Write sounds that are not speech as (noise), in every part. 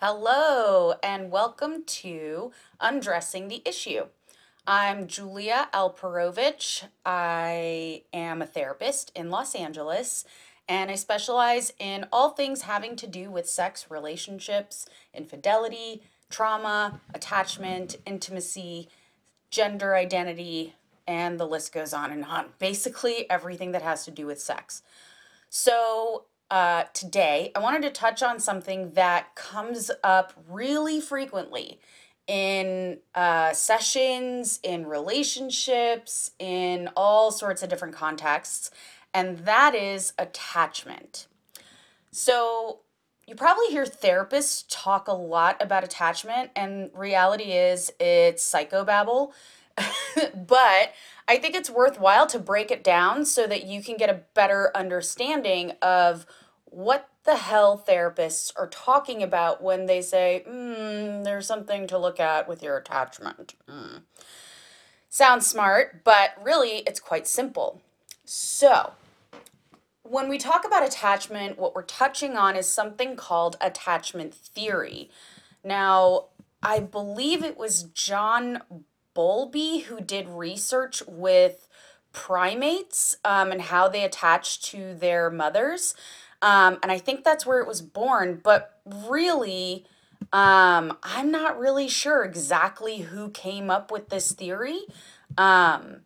Hello, and welcome to Undressing the Issue. I'm Julia Alperovich. I am a therapist in Los Angeles, and I specialize in all things having to do with sex, relationships, infidelity, trauma, attachment, intimacy, gender identity, and the list goes on and on. Basically, everything that has to do with sex. So, uh, today I wanted to touch on something that comes up really frequently in uh, sessions, in relationships, in all sorts of different contexts, and that is attachment. So, you probably hear therapists talk a lot about attachment, and reality is it's psychobabble. (laughs) but I think it's worthwhile to break it down so that you can get a better understanding of what the hell therapists are talking about when they say, mm, there's something to look at with your attachment. Mm. Sounds smart, but really it's quite simple. So, when we talk about attachment, what we're touching on is something called attachment theory. Now, I believe it was John Bowlby who did research with primates um, and how they attach to their mothers. Um, and I think that's where it was born. But really, um, I'm not really sure exactly who came up with this theory. Um,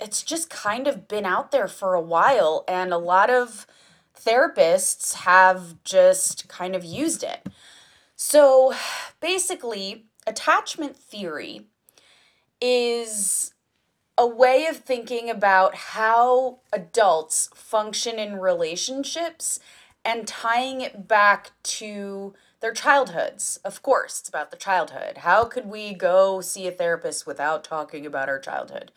it's just kind of been out there for a while, and a lot of therapists have just kind of used it. So basically, attachment theory is a way of thinking about how adults function in relationships and tying it back to their childhoods. Of course, it's about the childhood. How could we go see a therapist without talking about our childhood?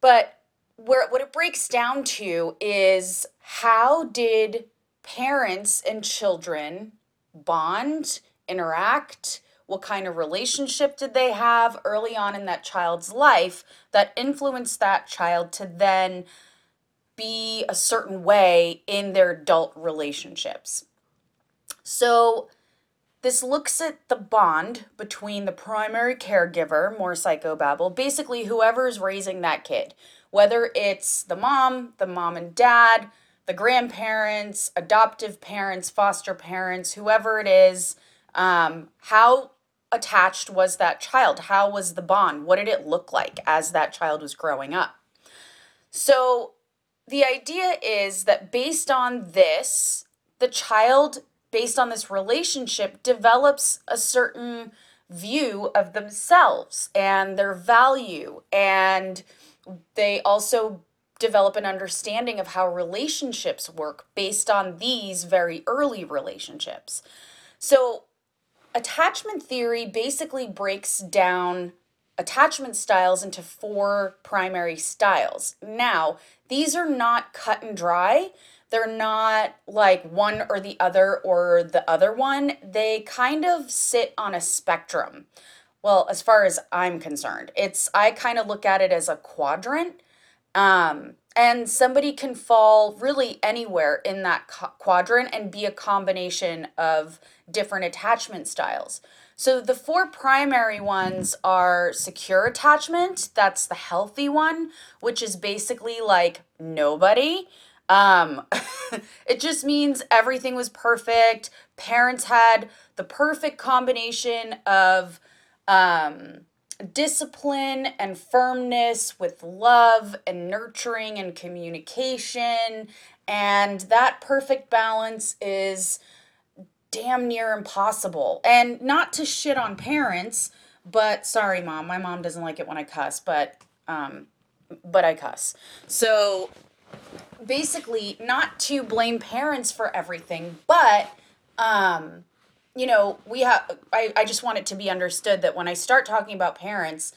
But where what it breaks down to is how did parents and children bond, interact, what kind of relationship did they have early on in that child's life that influenced that child to then be a certain way in their adult relationships. So, this looks at the bond between the primary caregiver, more psychobabble, basically whoever's raising that kid, whether it's the mom, the mom and dad, the grandparents, adoptive parents, foster parents, whoever it is, um, how attached was that child? How was the bond? What did it look like as that child was growing up? So, the idea is that based on this, the child, based on this relationship, develops a certain view of themselves and their value. And they also develop an understanding of how relationships work based on these very early relationships. So, attachment theory basically breaks down attachment styles into four primary styles. Now, these are not cut and dry. They're not like one or the other or the other one. They kind of sit on a spectrum. Well, as far as I'm concerned, it's I kind of look at it as a quadrant. Um, and somebody can fall really anywhere in that quadrant and be a combination of different attachment styles. So the four primary ones are secure attachment, that's the healthy one, which is basically like nobody. Um (laughs) it just means everything was perfect. Parents had the perfect combination of um discipline and firmness with love and nurturing and communication and that perfect balance is damn near impossible. And not to shit on parents, but sorry mom, my mom doesn't like it when I cuss, but um but I cuss. So basically not to blame parents for everything, but um you know, we have I I just want it to be understood that when I start talking about parents,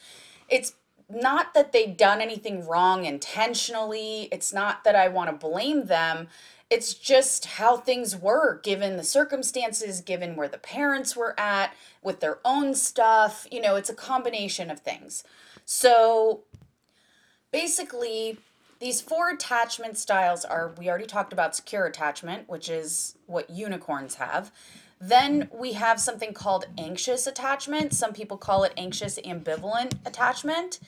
it's not that they've done anything wrong intentionally. It's not that I want to blame them it's just how things were given the circumstances, given where the parents were at with their own stuff. You know, it's a combination of things. So basically, these four attachment styles are we already talked about secure attachment, which is what unicorns have. Then we have something called anxious attachment. Some people call it anxious ambivalent attachment.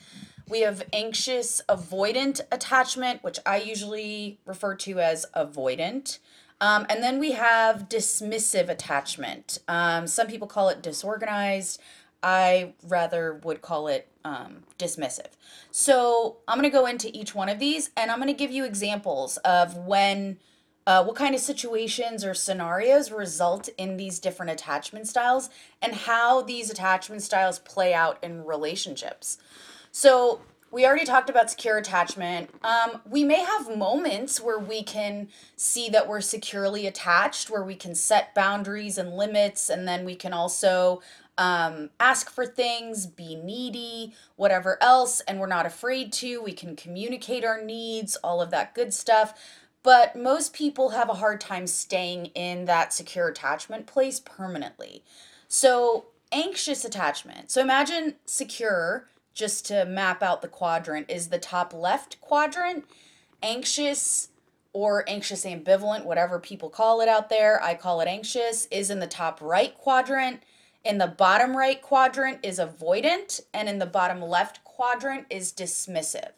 We have anxious avoidant attachment, which I usually refer to as avoidant. Um, and then we have dismissive attachment. Um, some people call it disorganized. I rather would call it um, dismissive. So I'm going to go into each one of these and I'm going to give you examples of when, uh, what kind of situations or scenarios result in these different attachment styles and how these attachment styles play out in relationships. So we already talked about secure attachment. Um, we may have moments where we can see that we're securely attached, where we can set boundaries and limits, and then we can also um, ask for things, be needy, whatever else, and we're not afraid to. We can communicate our needs, all of that good stuff. But most people have a hard time staying in that secure attachment place permanently. So, anxious attachment. So, imagine secure just to map out the quadrant, is the top left quadrant anxious or anxious ambivalent, whatever people call it out there. I call it anxious, is in the top right quadrant. In the bottom right quadrant is avoidant, and in the bottom left quadrant is dismissive.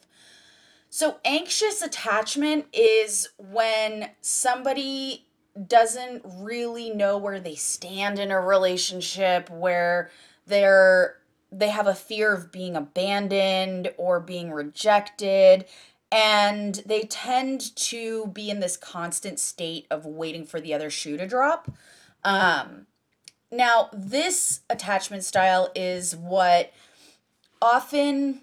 So, anxious attachment is when somebody doesn't really know where they stand in a relationship, where they're they have a fear of being abandoned or being rejected and they tend to be in this constant state of waiting for the other shoe to drop. Um, now this attachment style is what often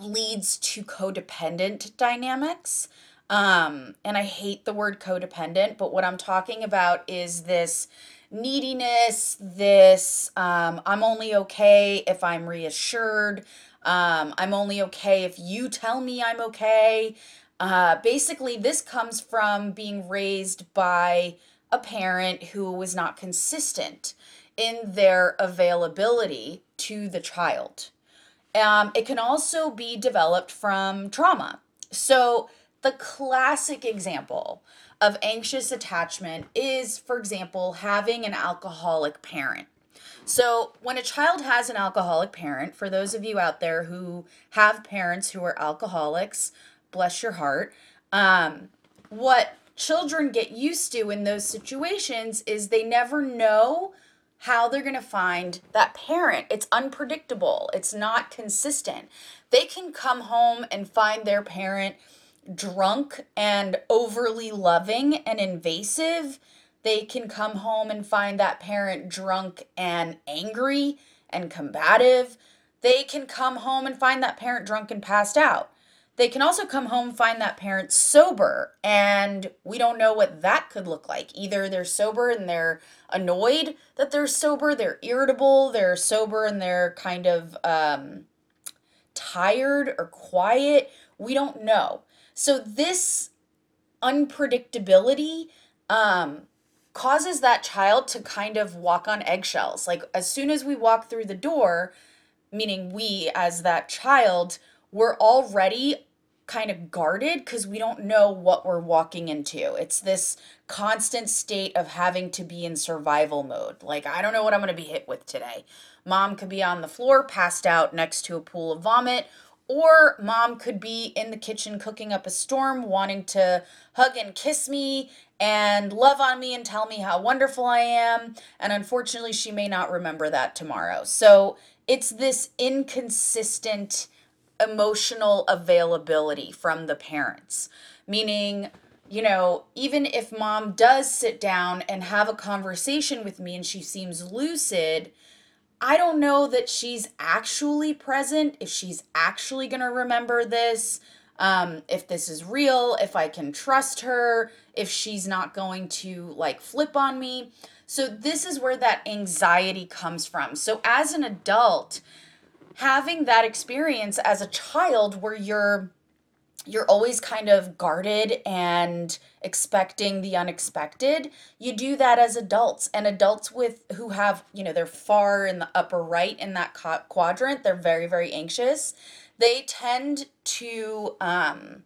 leads to codependent dynamics um, and i hate the word codependent but what i'm talking about is this neediness, this um, I'm only okay if I'm reassured, um, I'm only okay if you tell me I'm okay. Uh, basically, this comes from being raised by a parent who was not consistent in their availability to the child. Um, it can also be developed from trauma. So, the classic example of anxious attachment is, for example, having an alcoholic parent. So, when a child has an alcoholic parent, for those of you out there who have parents who are alcoholics, bless your heart, um, what children get used to in those situations is they never know how they're going to find that parent. It's unpredictable, it's not consistent. They can come home and find their parent drunk and overly loving and invasive, they can come home and find that parent drunk and angry and combative. They can come home and find that parent drunk and passed out. They can also come home find that parent sober, and we don't know what that could look like. Either they're sober and they're annoyed that they're sober, they're irritable, they're sober and they're kind of um, tired or quiet. We don't know. So this unpredictability um, causes that child to kind of walk on eggshells. Like as soon as we walk through the door, meaning we as that child, we're already kind of guarded because we don't know what we're walking into. It's this constant state of having to be in survival mode. Like, I don't know what I'm going to be hit with today. Mom could be on the floor, passed out next to a pool of vomit, or mom could be in the kitchen cooking up a storm, wanting to hug and kiss me and love on me and tell me how wonderful I am. And unfortunately, she may not remember that tomorrow. So it's this inconsistent emotional availability from the parents, meaning, you know, even if mom does sit down and have a conversation with me and she seems lucid, I don't know that she's actually present, if she's actually going to remember this, um, if this is real, if I can trust her, if she's not going to like flip on me. So, this is where that anxiety comes from. So, as an adult, having that experience as a child where you're you're always kind of guarded and expecting the unexpected you do that as adults. And adults with who have you know they're far in the upper right in that quadrant they're very very anxious they tend to um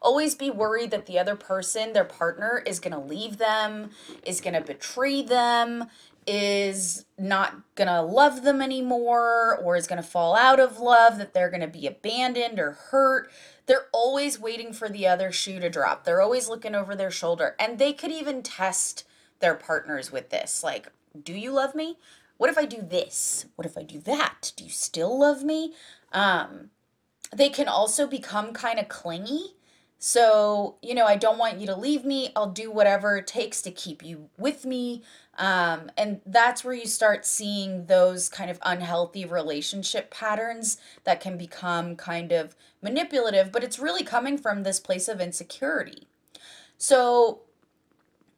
always be worried that the other person, their partner, is going to leave them, is going to betray them, is not to love them anymore, or is to fall out of love, that they're to be abandoned or hurt. They're always waiting for the other shoe to drop. They're always looking over their shoulder. And they could even test their partners with this. Like, do you love me? What if I do this? What if I do that? Do you still love me? Um, they can also become kind of clingy. So, you know, I don't want you to leave me. I'll do whatever it takes to keep you with me. Um, and that's where you start seeing those kind of unhealthy relationship patterns that can become kind of manipulative, but it's really coming from this place of insecurity. So,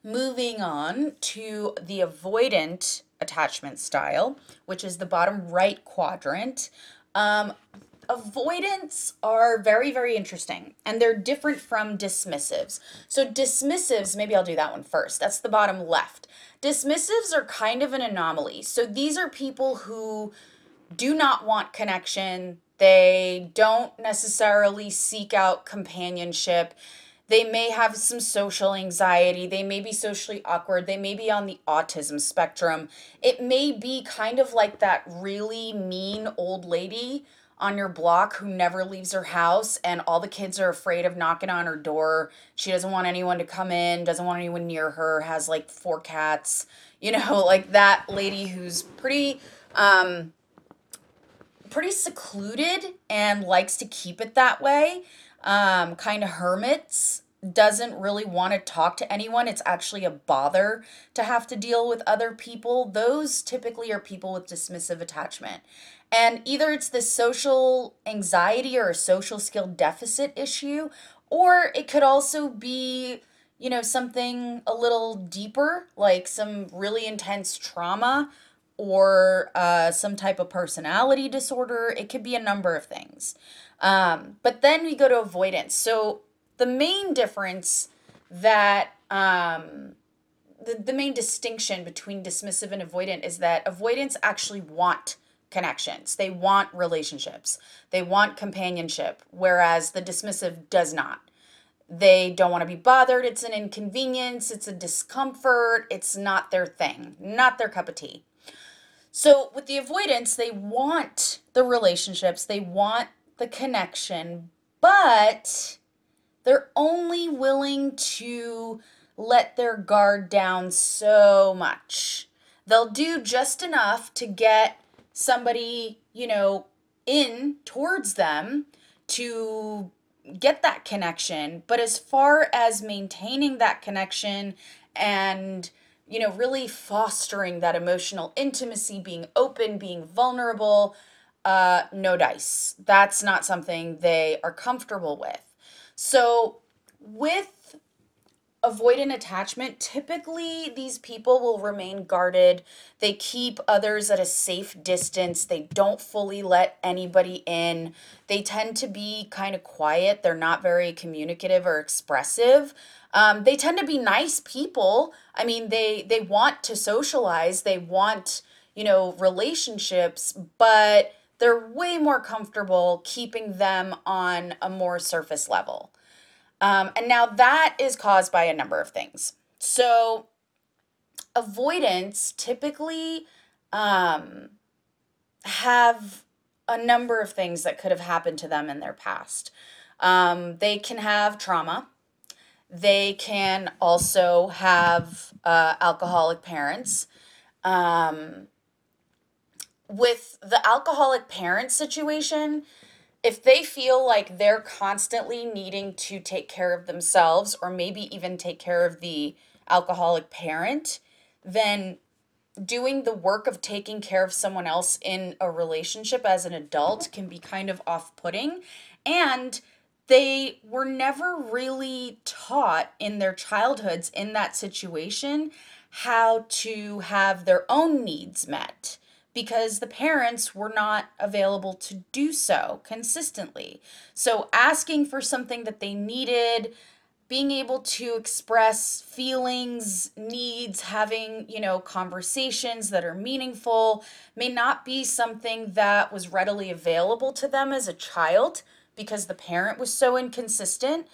moving on to the avoidant attachment style, which is the bottom right quadrant. Um, avoidants are very, very interesting and they're different from dismissives. So, dismissives, maybe I'll do that one first. That's the bottom left. Dismissives are kind of an anomaly. So, these are people who do not want connection, they don't necessarily seek out companionship. They may have some social anxiety. They may be socially awkward. They may be on the autism spectrum. It may be kind of like that really mean old lady on your block who never leaves her house and all the kids are afraid of knocking on her door. She doesn't want anyone to come in, doesn't want anyone near her, has like four cats. (laughs) You know, like that lady who's pretty um pretty secluded and likes to keep it that way. Um kind of hermits doesn't really want to talk to anyone. It's actually a bother to have to deal with other people. Those typically are people with dismissive attachment. And either it's the social anxiety or a social skill deficit issue, or it could also be, you know, something a little deeper, like some really intense trauma or uh, some type of personality disorder. It could be a number of things. Um, but then we go to avoidance. So the main difference that um, the, the main distinction between dismissive and avoidant is that avoidance actually want connections. They want relationships. They want companionship, whereas the dismissive does not. They don't want to be bothered. It's an inconvenience. It's a discomfort. It's not their thing, not their cup of tea. So, with the avoidance, they want the relationships, they want the connection, but they're only willing to let their guard down so much. They'll do just enough to get somebody, you know, in towards them to get that connection. But as far as maintaining that connection and, you know, really fostering that emotional intimacy, being open, being vulnerable, uh, no dice. That's not something they are comfortable with. So, with avoidant attachment, typically these people will remain guarded. They keep others at a safe distance. They don't fully let anybody in. They tend to be kind of quiet. They're not very communicative or expressive. Um, they tend to be nice people. I mean, they they want to socialize. They want you know relationships, but they're way more comfortable keeping them on a more surface level. Um, and now that is caused by a number of things. So, avoidance typically um, have a number of things that could have happened to them in their past. Um, they can have trauma. They can also have uh, alcoholic parents. Um, with the alcoholic parent situation, if they feel like they're constantly needing to take care of themselves or maybe even take care of the alcoholic parent, then doing the work of taking care of someone else in a relationship as an adult can be kind of off putting. And they were never really taught in their childhoods in that situation how to have their own needs met because the parents were not available to do so consistently. So, asking for something that they needed, being able to express feelings, needs, having, you know, conversations that are meaningful may not be something that was readily available to them as a child because the parent was so inconsistent.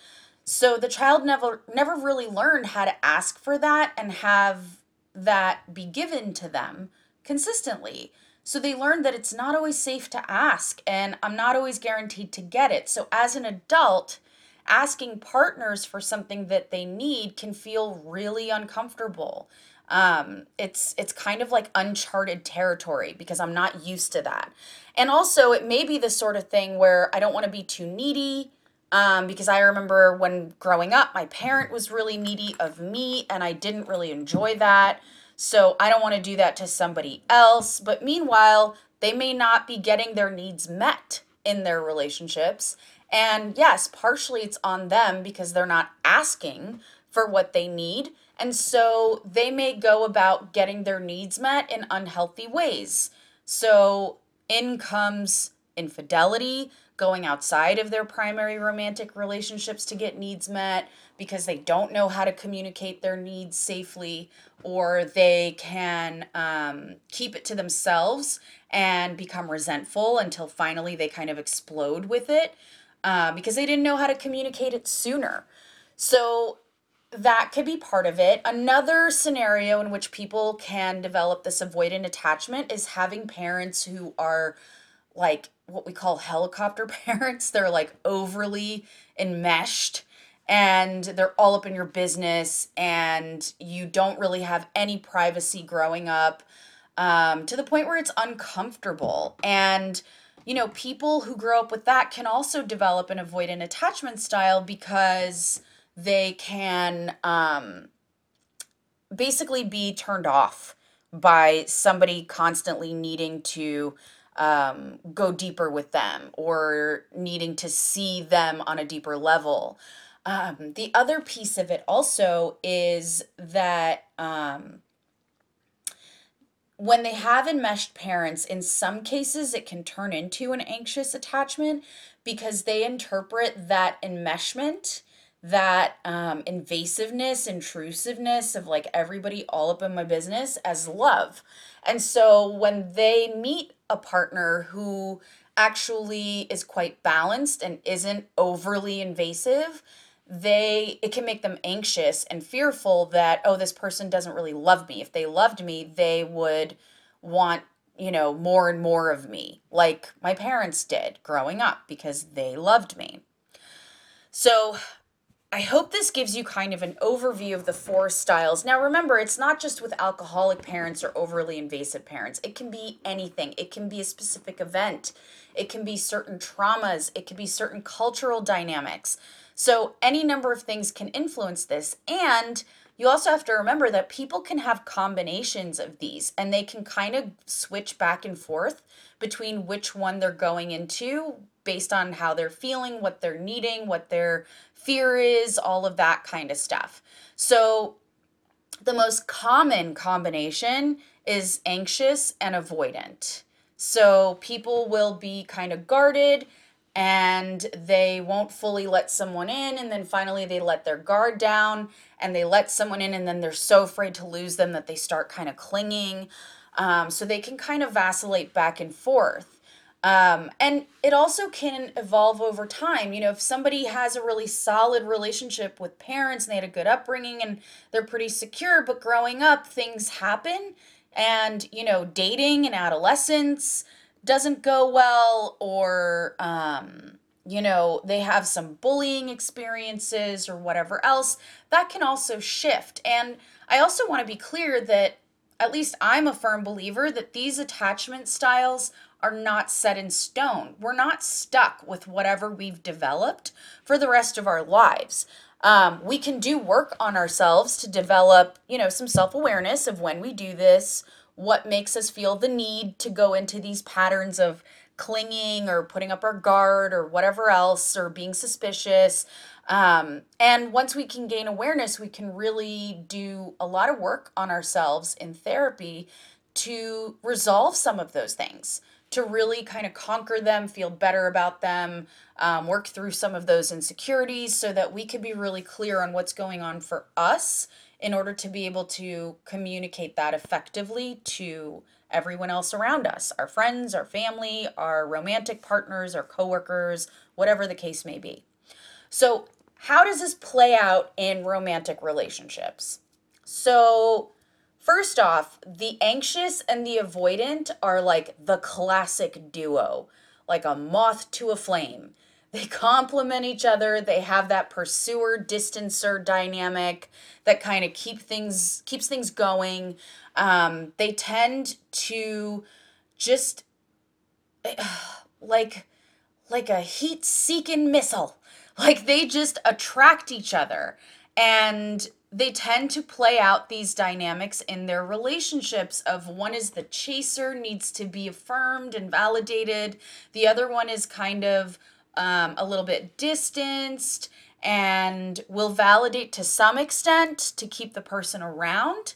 So the child never never really learned how to ask for that and have that be given to them consistently. So they learned that it's not always safe to ask and I'm not always guaranteed to get it. So as an adult, asking partners for something that they need can feel really uncomfortable. Um, it's it's kind of like uncharted territory because I'm not used to that. And also it may be the sort of thing where I don't want to be too needy. Um, because I remember when growing up, my parent was really needy of me, and I didn't really enjoy that. So I don't want to do that to somebody else. But meanwhile, they may not be getting their needs met in their relationships. And yes, partially it's on them because they're not asking for what they need. And so they may go about getting their needs met in unhealthy ways. So in comes infidelity, going outside of their primary romantic relationships to get needs met because they don't know how to communicate their needs safely, or they can um, keep it to themselves and become resentful until finally they kind of explode with it uh, because they didn't know how to communicate it sooner. So that could be part of it. Another scenario in which people can develop this avoidant attachment is having parents who are like what we call helicopter (laughs) parents. They're like overly enmeshed and they're all up in your business and you don't really have any privacy growing up um, to the point where it's uncomfortable. And, you know, people who grow up with that can also develop an avoidant attachment style because they can um, basically be turned off by somebody constantly needing to um, go deeper with them or needing to see them on a deeper level. Um, the other piece of it also is that um, when they have enmeshed parents, in some cases it can turn into an anxious attachment because they interpret that enmeshment that um, invasiveness, intrusiveness of like everybody all up in my business as love. And so when they meet a partner who actually is quite balanced and isn't overly invasive, they it can make them anxious and fearful that oh this person doesn't really love me. If they loved me, they would want you know more and more of me like my parents did growing up because they loved me. So I hope this gives you kind of an overview of the four styles. Now, remember, it's not just with alcoholic parents or overly invasive parents. It can be anything. It can be a specific event. It can be certain traumas. It can be certain cultural dynamics. So, any number of things can influence this. And you also have to remember that people can have combinations of these and they can kind of switch back and forth between which one they're going into based on how they're feeling, what they're needing, what their fear is, all of that kind of stuff. So, the most common combination is anxious and avoidant. So, people will be kind of guarded and they won't fully let someone in and then finally they let their guard down and they let someone in and then they're so afraid to lose them that they start kind of clinging um, so they can kind of vacillate back and forth um, and it also can evolve over time. You know, if somebody has a really solid relationship with parents and they had a good upbringing and they're pretty secure, but growing up, things happen and, you know, dating and adolescence doesn't go well or, um, you know, they have some bullying experiences or whatever else, that can also shift. And I also want to be clear that at least I'm a firm believer that these attachment styles are not set in stone. We're not stuck with whatever we've developed for the rest of our lives. Um, we can do work on ourselves to develop, you know, some self awareness of when we do this, what makes us feel the need to go into these patterns of clinging or putting up our guard or whatever else or being suspicious. Um, and once we can gain awareness, we can really do a lot of work on ourselves in therapy to resolve some of those things to really kind of conquer them, feel better about them, um, work through some of those insecurities so that we could be really clear on what's going on for us in order to be able to communicate that effectively to everyone else around us our friends, our family, our romantic partners, our coworkers, whatever the case may be. So, how does this play out in romantic relationships? So, first off, the anxious and the avoidant are like the classic duo, like a moth to a flame. They complement each other. They have that pursuer distancer dynamic that kind of keep things keeps things going. Um, they tend to just (sighs) like like a heat seeking missile. Like they just attract each other and they tend to play out these dynamics in their relationships of one is the chaser needs to be affirmed and validated. The other one is kind of um, a little bit distanced and will validate to some extent to keep the person around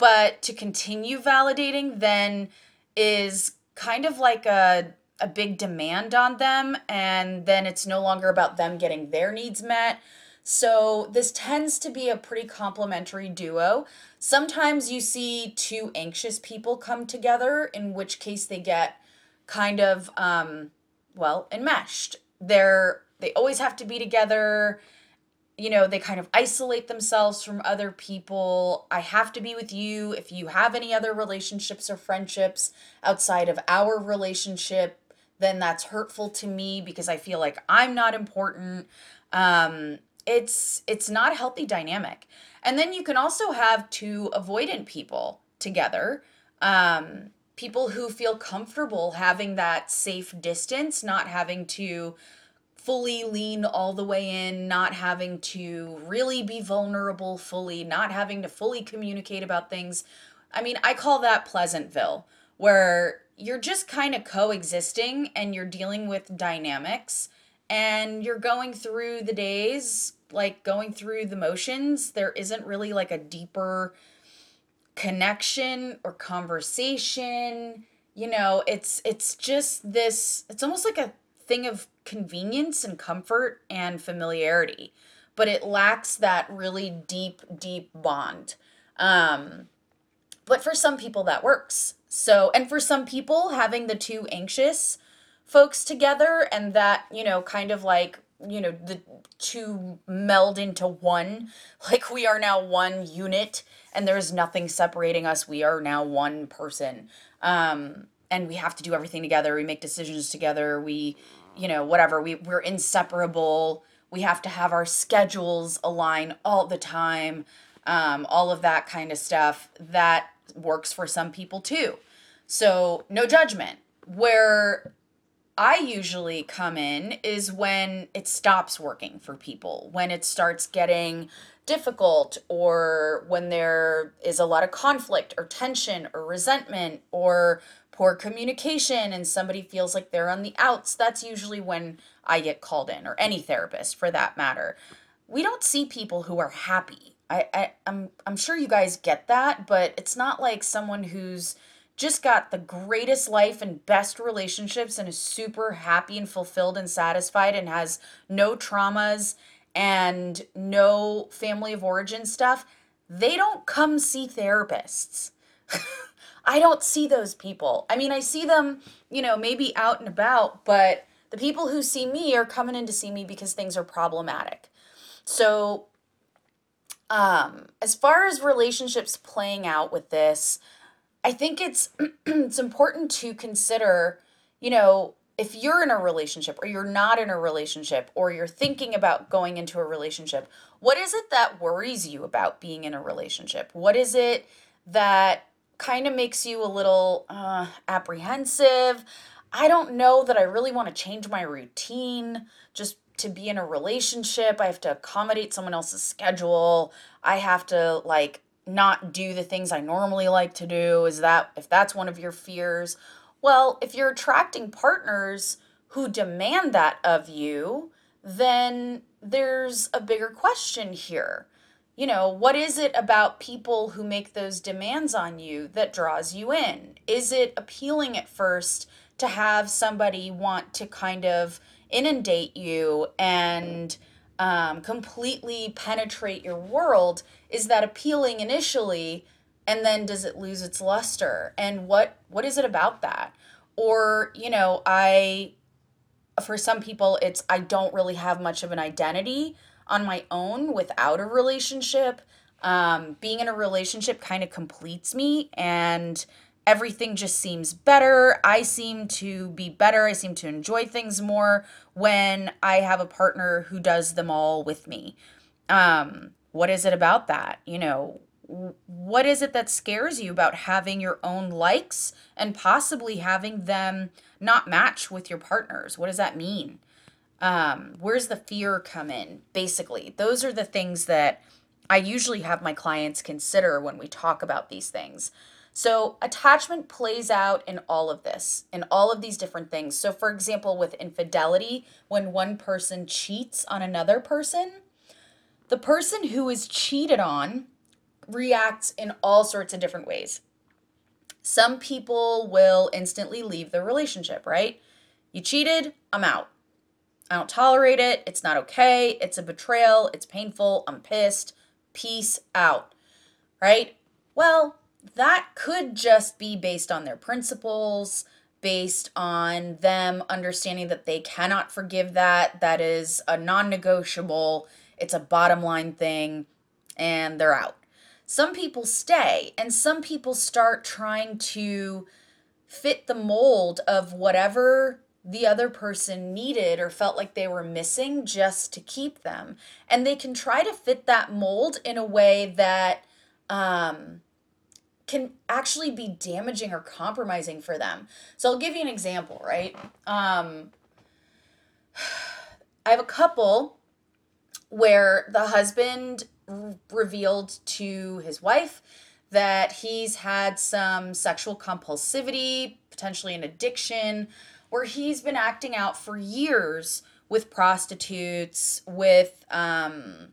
but to continue validating then is kind of like a a big demand on them and then it's no longer about them getting their needs met. So this tends to be a pretty complementary duo. Sometimes you see two anxious people come together, in which case they get kind of um, well enmeshed. They're they always have to be together you know, they kind of isolate themselves from other people. I have to be with you. If you have any other relationships or friendships outside of our relationship, then that's hurtful to me because I feel like I'm not important. Um, it's it's not a healthy dynamic. And then you can also have two avoidant people together. Um, people who feel comfortable having that safe distance, not having to fully lean all the way in, not having to really be vulnerable fully, not having to fully communicate about things. I mean, I call that Pleasantville, where you're just kind of coexisting and you're dealing with dynamics and you're going through the days, like going through the motions. There isn't really like a deeper connection or conversation you know it's it's just this it's almost like a thing of convenience and comfort and familiarity, but it lacks that really deep, deep bond. Um, but for some people, that works. So, and for some people, having the two anxious folks together and that, you know, kind of like, you know, the two meld into one, (laughs) like we are now one unit and there's nothing separating us. We are now one person. Um, and we have to do everything together. We make decisions together. We, you know, whatever. We we're inseparable. We have to have our schedules align all the time. Um, all of that kind of stuff that works for some people too. So no judgment. Where I usually come in is when it stops working for people, when it starts getting difficult, or when there is a lot of conflict or tension or resentment or poor communication and somebody feels like they're on the outs, that's usually when I get called in, or any therapist for that matter. We don't see people who are happy. I, I I'm I'm sure you guys get that, but it's not like someone who's just got the greatest life and best relationships and is super happy and fulfilled and satisfied and has no traumas and no family of origin stuff. They don't come see therapists. (laughs) I don't see those people. I mean, I see them, you know, maybe out and about, but the people who see me are coming in to see me because things are problematic. So, um, as far as relationships playing out with this, I think it's (clears throat) it's important to consider, you know, if you're in a relationship or you're not in a relationship or you're thinking about going into a relationship, what is it that worries you about being in a relationship? What is it that kind of makes you a little uh, apprehensive. I don't know that I really want to change my routine just to be in a relationship. I have to accommodate someone else's schedule. I have to like not do the things I normally like to do. Is that if that's one of your fears? Well, if you're attracting partners who demand that of you, then there's a bigger question here you know, what is it about people who make those demands on you that draws you in? Is it appealing at first to have somebody want to kind of inundate you and um, completely penetrate your world? Is that appealing initially? And then does it lose its luster? And what what is it about that? Or, you know, I for some people it's I don't really have much of an identity on my own without a relationship. Um, being in a relationship kind of completes me and everything just seems better. I seem to be better. I seem to enjoy things more when I have a partner who does them all with me. Um, what is it about that? You know, what is it that scares you about having your own likes and possibly having them not match with your partners? What does that mean? Um, where's the fear come in? Basically, those are the things that I usually have my clients consider when we talk about these things. So, attachment plays out in all of this, in all of these different things. So, for example, with infidelity, when one person cheats on another person, the person who is cheated on reacts in all sorts of different ways. Some people will instantly leave the relationship, right? You cheated, I'm out. I don't tolerate it. It's not okay. It's a betrayal. It's painful. I'm pissed. Peace out. Right? Well, that could just be based on their principles, based on them understanding that they cannot forgive that. That is a non negotiable, it's a bottom line thing, and they're out. Some people stay, and some people start trying to fit the mold of whatever the other person needed or felt like they were missing just to keep them. And they can try to fit that mold in a way that um, can actually be damaging or compromising for them. So I'll give you an example, right? Um, (sighs) I have a couple where the husband revealed to his wife that he's had some sexual compulsivity, potentially an addiction, where he's been acting out for years with prostitutes, with um,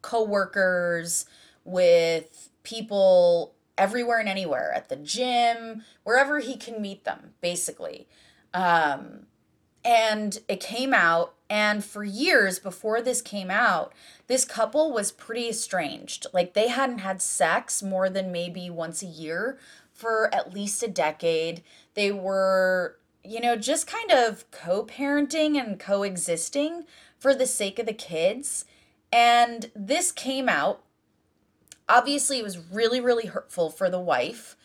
coworkers, with people everywhere and anywhere at the gym, wherever he can meet them, basically. Um, and it came out, and for years before this came out, this couple was pretty estranged. Like they hadn't had sex more than maybe once a year for at least a decade. They were, you know, just kind of co parenting and coexisting for the sake of the kids. And this came out obviously it was really really hurtful for the wife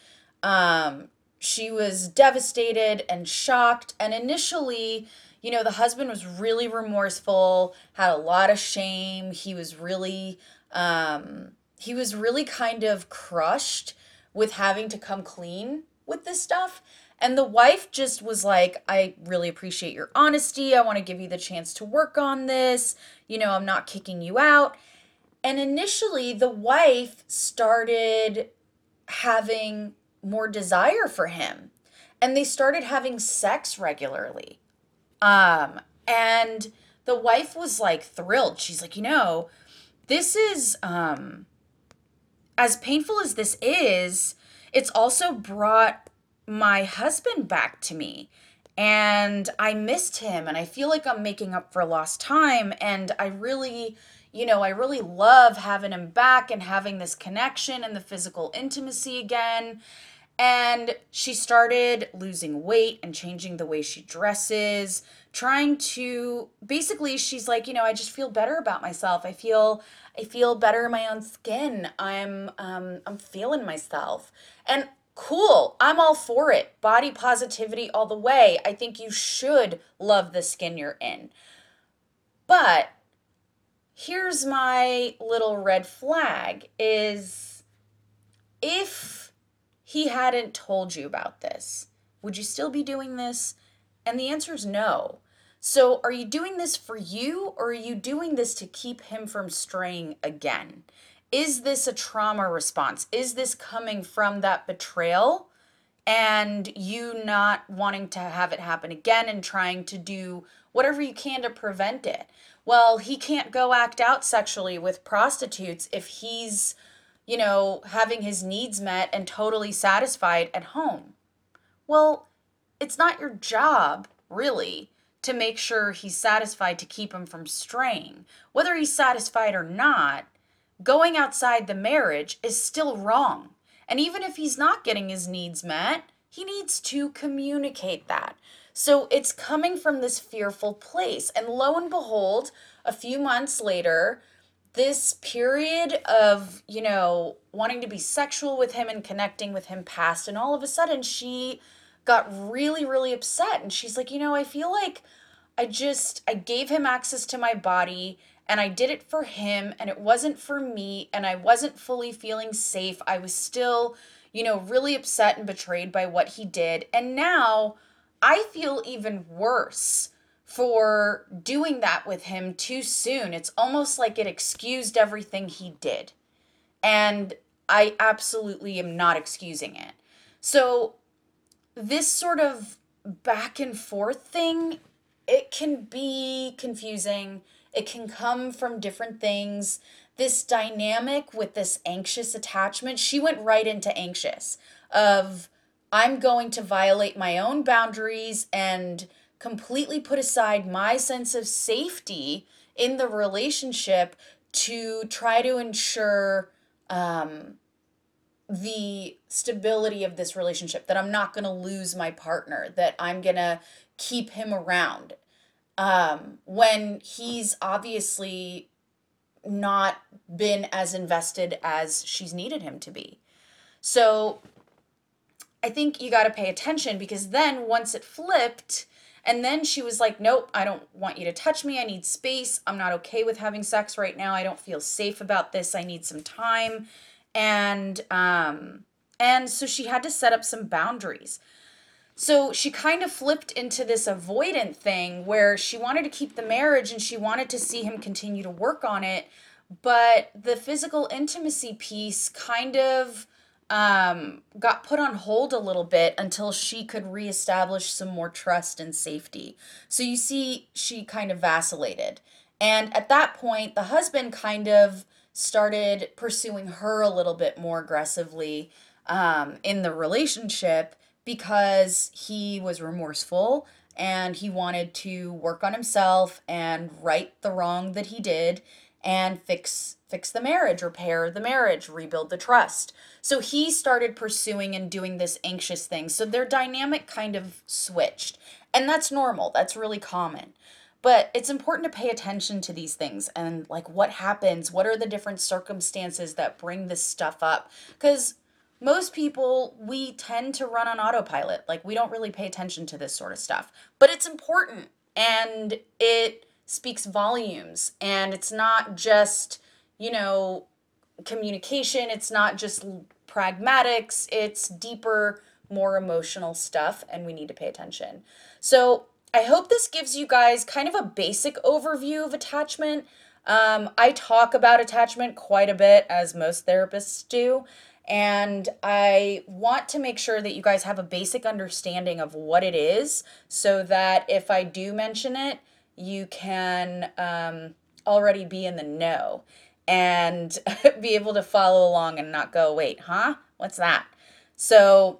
um, she was devastated and shocked and initially you know the husband was really remorseful had a lot of shame he was really um, he was really kind of crushed with having to come clean with this stuff and the wife just was like, I really appreciate your honesty. I want to give you the chance to work on this. You know, I'm not kicking you out. And initially, the wife started having more desire for him and they started having sex regularly. Um, and the wife was like thrilled. She's like, you know, this is, um, as painful as this is, it's also brought my husband back to me. And I missed him, and I feel like I'm making up for lost time. And I really, you know, I really love having him back and having this connection and the physical intimacy again. And she started losing weight and changing the way she dresses, trying to basically she's like, you know, I just feel better about myself. I feel I feel better in my own skin. I'm um I'm feeling myself. And cool. I'm all for it. Body positivity all the way. I think you should love the skin you're in. But here's my little red flag is if he hadn't told you about this, would you still be doing this? And the answer is no. So, are you doing this for you or are you doing this to keep him from straying again? Is this a trauma response? Is this coming from that betrayal and you not wanting to have it happen again and trying to do whatever you can to prevent it? Well, he can't go act out sexually with prostitutes if he's, you know, having his needs met and totally satisfied at home. Well, it's not your job, really, to make sure he's satisfied to keep him from straying. Whether he's satisfied or not, going outside the marriage is still wrong. And even if he's not getting his needs met, he needs to communicate that. So it's coming from this fearful place. And lo and behold, a few months later, this period of, you know, wanting to be sexual with him and connecting with him passed. And all of a sudden, she got really, really upset. And she's like, you know, I feel like I just, I gave him access to my body and I did it for him and it wasn't for me and I wasn't fully feeling safe. I was still, you know, really upset and betrayed by what he did. And now I feel even worse for doing that with him too soon. It's almost like it excused everything he did. And I absolutely am not excusing it. So, this sort of back and forth thing, it can be confusing. It can come from different things. This dynamic with this anxious attachment, she went right into anxious of I'm going to violate my own boundaries and completely put aside my sense of safety in the relationship to try to ensure um, the stability of this relationship, that I'm not going to lose my partner, that I'm going to keep him around. Um, when he's obviously not been as invested as she's needed him to be. So I think you got to pay attention because then once it flipped, and then she was like, Nope, I don't want you to touch me. I need space. I'm not okay with having sex right now. I don't feel safe about this. I need some time. And um and so she had to set up some boundaries. So she kind of flipped into this avoidant thing where she wanted to keep the marriage and she wanted to see him continue to work on it, but the physical intimacy piece kind of um, got put on hold a little bit until she could reestablish some more trust and safety. So you see, she kind of vacillated. And at that point, the husband kind of started pursuing her a little bit more aggressively um, in the relationship because he was remorseful and he wanted to work on himself and right the wrong that he did and fix fix the marriage, repair the marriage, rebuild the trust. So he started pursuing and doing this anxious thing. So their dynamic kind of switched. And that's normal. That's really common. But it's important to pay attention to these things and like what happens, what are the different circumstances that bring this stuff up? Cuz most people we tend to run on autopilot. Like we don't really pay attention to this sort of stuff. But it's important and it speaks volumes and it's not just you know, communication. It's not just pragmatics, it's deeper, more emotional stuff, and we need to pay attention. So, I hope this gives you guys kind of a basic overview of attachment. Um, I talk about attachment quite a bit, as most therapists do. And I want to make sure that you guys have a basic understanding of what it is so that if I do mention it, you can um, already be in the know and (laughs) be able to follow along and not go, wait, huh? What's that? So,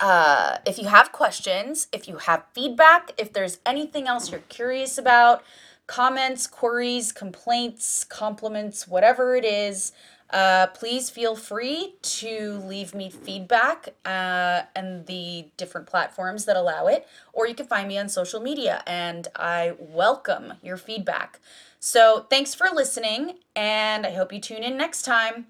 uh, if you have questions, if you have feedback, if there's anything else you're curious about, comments, queries, complaints, compliments, whatever it is, uh, please feel free to leave me feedback uh, and the different platforms that allow it, or you can find me on social media, and I welcome your feedback. So, thanks for listening, and I hope you tune in next time.